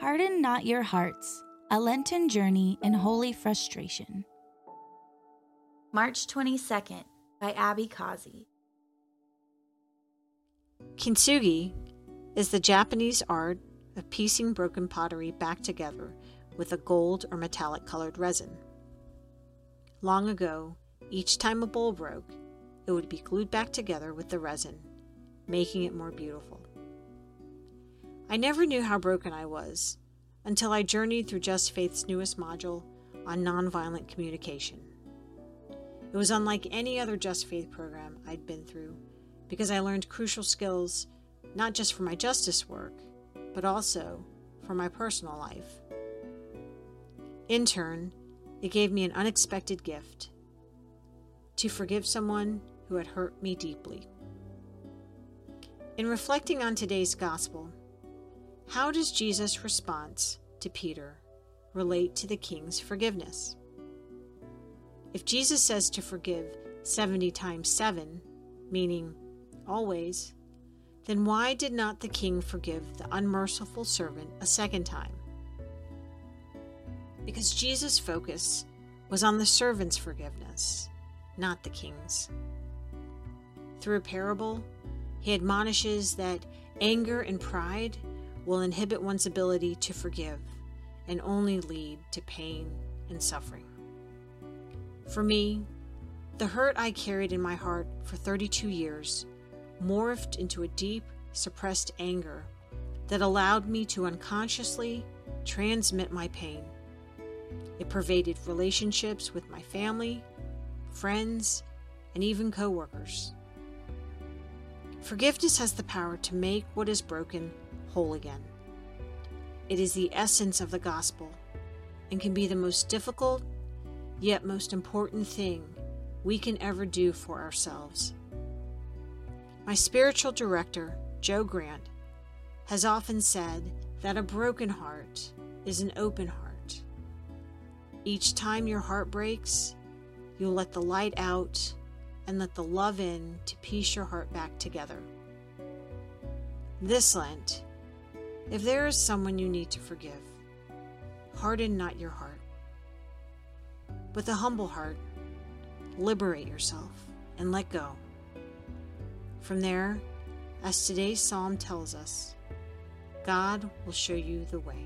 Harden Not Your Hearts A Lenten Journey in Holy Frustration. March 22nd by Abby Causey. Kintsugi is the Japanese art of piecing broken pottery back together with a gold or metallic colored resin. Long ago, each time a bowl broke, it would be glued back together with the resin, making it more beautiful. I never knew how broken I was until I journeyed through Just Faith's newest module on nonviolent communication. It was unlike any other Just Faith program I'd been through because I learned crucial skills not just for my justice work, but also for my personal life. In turn, it gave me an unexpected gift to forgive someone who had hurt me deeply. In reflecting on today's gospel, how does Jesus' response to Peter relate to the king's forgiveness? If Jesus says to forgive 70 times 7, meaning always, then why did not the king forgive the unmerciful servant a second time? Because Jesus' focus was on the servant's forgiveness, not the king's. Through a parable, he admonishes that anger and pride will inhibit one's ability to forgive and only lead to pain and suffering. For me, the hurt I carried in my heart for 32 years morphed into a deep, suppressed anger that allowed me to unconsciously transmit my pain. It pervaded relationships with my family, friends, and even coworkers. Forgiveness has the power to make what is broken whole again. It is the essence of the gospel and can be the most difficult, yet most important thing we can ever do for ourselves. My spiritual director, Joe Grant, has often said that a broken heart is an open heart. Each time your heart breaks, you'll let the light out and let the love in to piece your heart back together. This Lent, if there is someone you need to forgive, harden not your heart. With a humble heart, liberate yourself and let go. From there, as today's psalm tells us, God will show you the way.